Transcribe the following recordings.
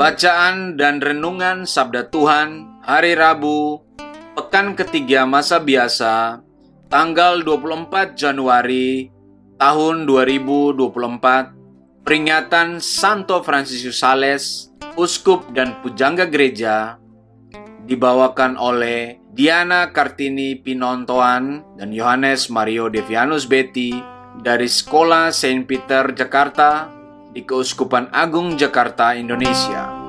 Bacaan dan Renungan Sabda Tuhan Hari Rabu Pekan ketiga masa biasa Tanggal 24 Januari tahun 2024 Peringatan Santo Fransisius Sales Uskup dan Pujangga Gereja Dibawakan oleh Diana Kartini Pinontoan dan Yohanes Mario Devianus Betty dari Sekolah Saint Peter Jakarta di Keuskupan Agung Jakarta, Indonesia.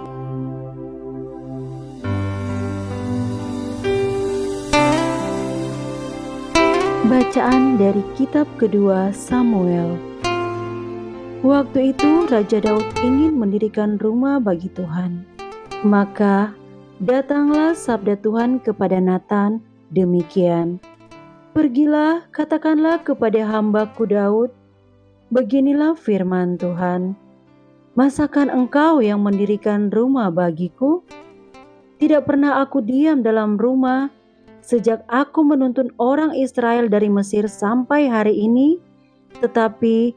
Bacaan dari kitab kedua Samuel Waktu itu Raja Daud ingin mendirikan rumah bagi Tuhan. Maka datanglah sabda Tuhan kepada Nathan demikian. Pergilah, katakanlah kepada hambaku Daud, Beginilah firman Tuhan, Masakan engkau yang mendirikan rumah bagiku? Tidak pernah aku diam dalam rumah sejak aku menuntun orang Israel dari Mesir sampai hari ini, tetapi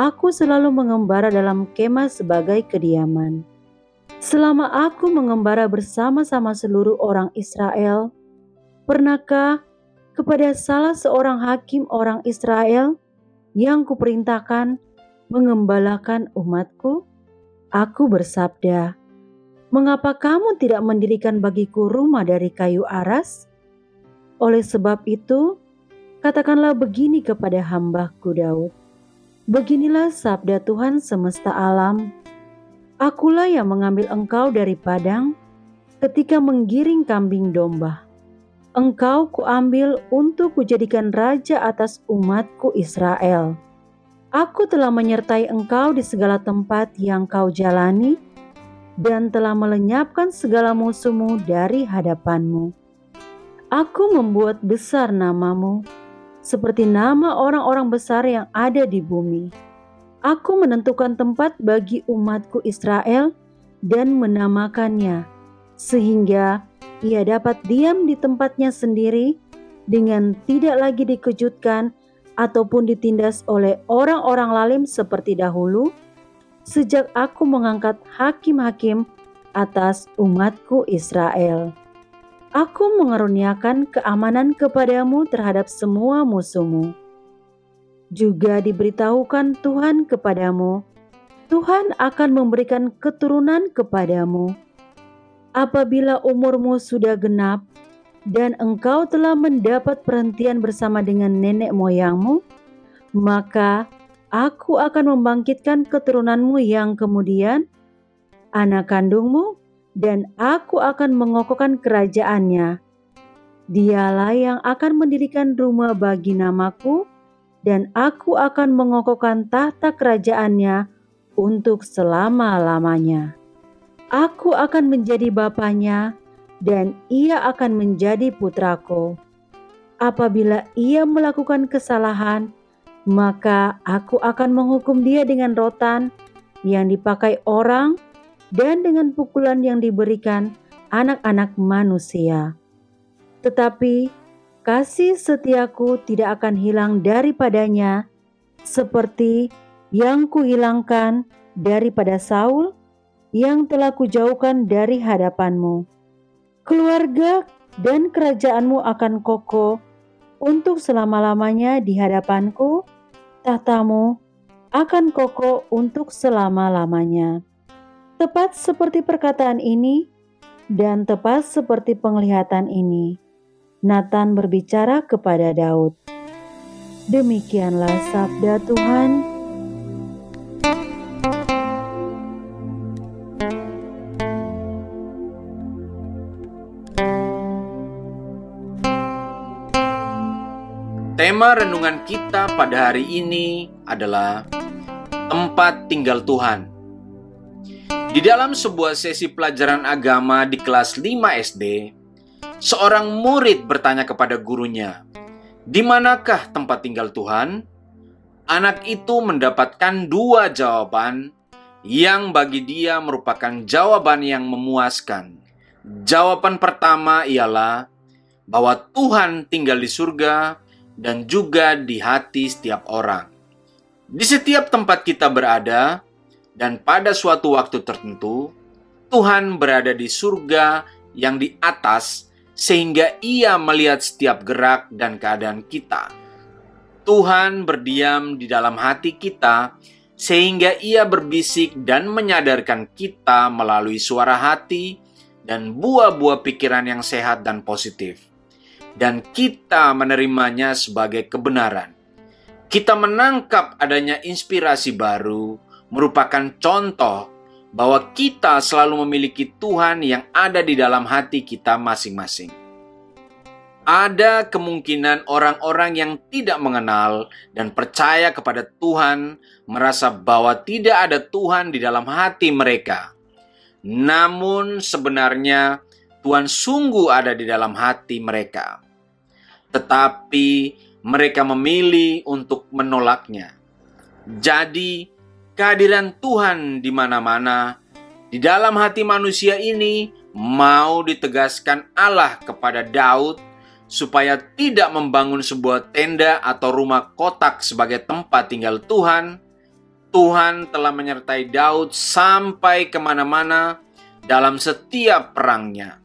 aku selalu mengembara dalam kemah sebagai kediaman. Selama aku mengembara bersama-sama seluruh orang Israel, pernahkah kepada salah seorang hakim orang Israel yang kuperintahkan mengembalakan umatku? Aku bersabda, Mengapa kamu tidak mendirikan bagiku rumah dari kayu aras? Oleh sebab itu, katakanlah begini kepada hambaku Daud. Beginilah sabda Tuhan semesta alam. Akulah yang mengambil engkau dari padang ketika menggiring kambing domba engkau kuambil untuk kujadikan raja atas umatku Israel. Aku telah menyertai engkau di segala tempat yang kau jalani dan telah melenyapkan segala musuhmu dari hadapanmu. Aku membuat besar namamu, seperti nama orang-orang besar yang ada di bumi. Aku menentukan tempat bagi umatku Israel dan menamakannya, sehingga ia dapat diam di tempatnya sendiri dengan tidak lagi dikejutkan ataupun ditindas oleh orang-orang lalim seperti dahulu, sejak aku mengangkat hakim-hakim atas umatku Israel. Aku mengaruniakan keamanan kepadamu terhadap semua musuhmu. Juga diberitahukan Tuhan kepadamu, Tuhan akan memberikan keturunan kepadamu. Apabila umurmu sudah genap dan engkau telah mendapat perhentian bersama dengan nenek moyangmu, maka aku akan membangkitkan keturunanmu yang kemudian. Anak kandungmu dan aku akan mengokohkan kerajaannya. Dialah yang akan mendirikan rumah bagi namaku dan aku akan mengokohkan tahta kerajaannya untuk selama-lamanya. Aku akan menjadi bapaknya, dan ia akan menjadi putraku. Apabila ia melakukan kesalahan, maka aku akan menghukum dia dengan rotan yang dipakai orang dan dengan pukulan yang diberikan anak-anak manusia. Tetapi kasih setiaku tidak akan hilang daripadanya, seperti yang kuhilangkan daripada Saul yang telah kujauhkan dari hadapanmu. Keluarga dan kerajaanmu akan kokoh untuk selama-lamanya di hadapanku, tahtamu akan kokoh untuk selama-lamanya. Tepat seperti perkataan ini dan tepat seperti penglihatan ini, Nathan berbicara kepada Daud. Demikianlah sabda Tuhan. Tema renungan kita pada hari ini adalah tempat tinggal Tuhan. Di dalam sebuah sesi pelajaran agama di kelas 5 SD, seorang murid bertanya kepada gurunya, "Di manakah tempat tinggal Tuhan?" Anak itu mendapatkan dua jawaban yang bagi dia merupakan jawaban yang memuaskan. Jawaban pertama ialah bahwa Tuhan tinggal di surga dan juga di hati setiap orang. Di setiap tempat kita berada, dan pada suatu waktu tertentu, Tuhan berada di surga yang di atas, sehingga Ia melihat setiap gerak dan keadaan kita. Tuhan berdiam di dalam hati kita, sehingga Ia berbisik dan menyadarkan kita melalui suara hati dan buah-buah pikiran yang sehat dan positif dan kita menerimanya sebagai kebenaran. Kita menangkap adanya inspirasi baru, merupakan contoh bahwa kita selalu memiliki Tuhan yang ada di dalam hati kita masing-masing. Ada kemungkinan orang-orang yang tidak mengenal dan percaya kepada Tuhan merasa bahwa tidak ada Tuhan di dalam hati mereka. Namun, sebenarnya Tuhan sungguh ada di dalam hati mereka tetapi mereka memilih untuk menolaknya. Jadi, kehadiran Tuhan di mana-mana di dalam hati manusia ini mau ditegaskan Allah kepada Daud supaya tidak membangun sebuah tenda atau rumah kotak sebagai tempat tinggal Tuhan. Tuhan telah menyertai Daud sampai ke mana-mana dalam setiap perangnya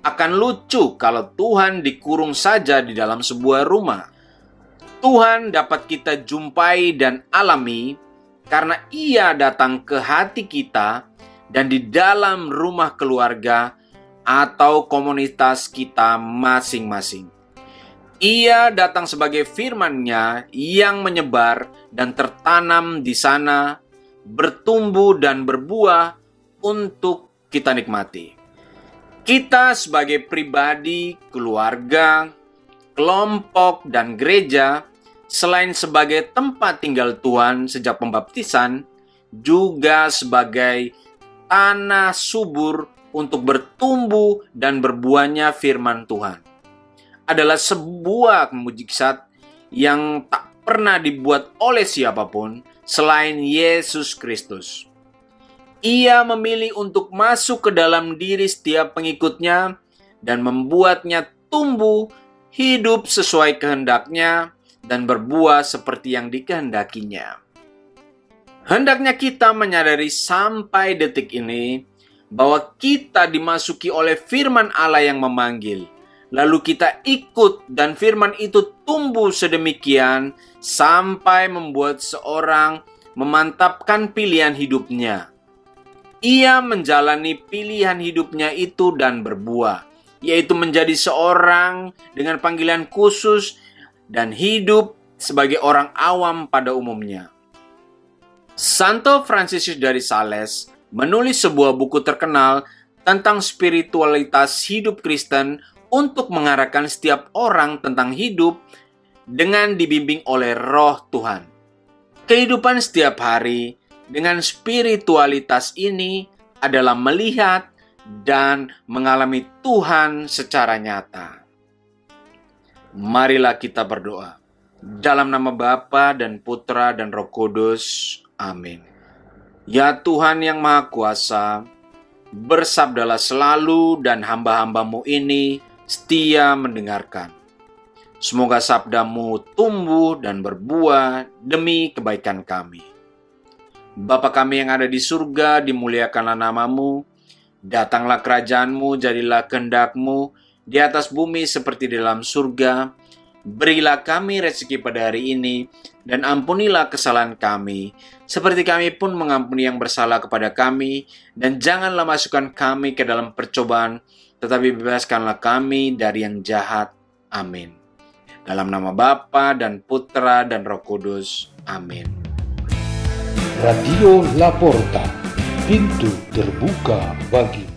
akan lucu kalau Tuhan dikurung saja di dalam sebuah rumah. Tuhan dapat kita jumpai dan alami karena Ia datang ke hati kita dan di dalam rumah keluarga atau komunitas kita masing-masing. Ia datang sebagai firman-Nya yang menyebar dan tertanam di sana, bertumbuh dan berbuah untuk kita nikmati. Kita sebagai pribadi, keluarga, kelompok, dan gereja, selain sebagai tempat tinggal Tuhan sejak pembaptisan, juga sebagai tanah subur untuk bertumbuh dan berbuahnya firman Tuhan. Adalah sebuah mujizat yang tak pernah dibuat oleh siapa pun selain Yesus Kristus. Ia memilih untuk masuk ke dalam diri setiap pengikutnya dan membuatnya tumbuh hidup sesuai kehendaknya dan berbuah seperti yang dikehendakinya. Hendaknya kita menyadari sampai detik ini bahwa kita dimasuki oleh firman Allah yang memanggil. Lalu kita ikut dan firman itu tumbuh sedemikian sampai membuat seorang memantapkan pilihan hidupnya ia menjalani pilihan hidupnya itu dan berbuah, yaitu menjadi seorang dengan panggilan khusus dan hidup sebagai orang awam pada umumnya. Santo Fransisius dari Sales menulis sebuah buku terkenal tentang spiritualitas hidup Kristen untuk mengarahkan setiap orang tentang hidup dengan dibimbing oleh Roh Tuhan. Kehidupan setiap hari dengan spiritualitas ini adalah melihat dan mengalami Tuhan secara nyata. Marilah kita berdoa. Dalam nama Bapa dan Putra dan Roh Kudus. Amin. Ya Tuhan yang Maha Kuasa, bersabdalah selalu dan hamba-hambamu ini setia mendengarkan. Semoga sabdamu tumbuh dan berbuah demi kebaikan kami. Bapa kami yang ada di surga, dimuliakanlah namamu. Datanglah kerajaanmu, jadilah kehendakmu di atas bumi seperti dalam surga. Berilah kami rezeki pada hari ini, dan ampunilah kesalahan kami, seperti kami pun mengampuni yang bersalah kepada kami, dan janganlah masukkan kami ke dalam percobaan, tetapi bebaskanlah kami dari yang jahat. Amin. Dalam nama Bapa dan Putra dan Roh Kudus. Amin. Radio Laporta, pintu terbuka bagi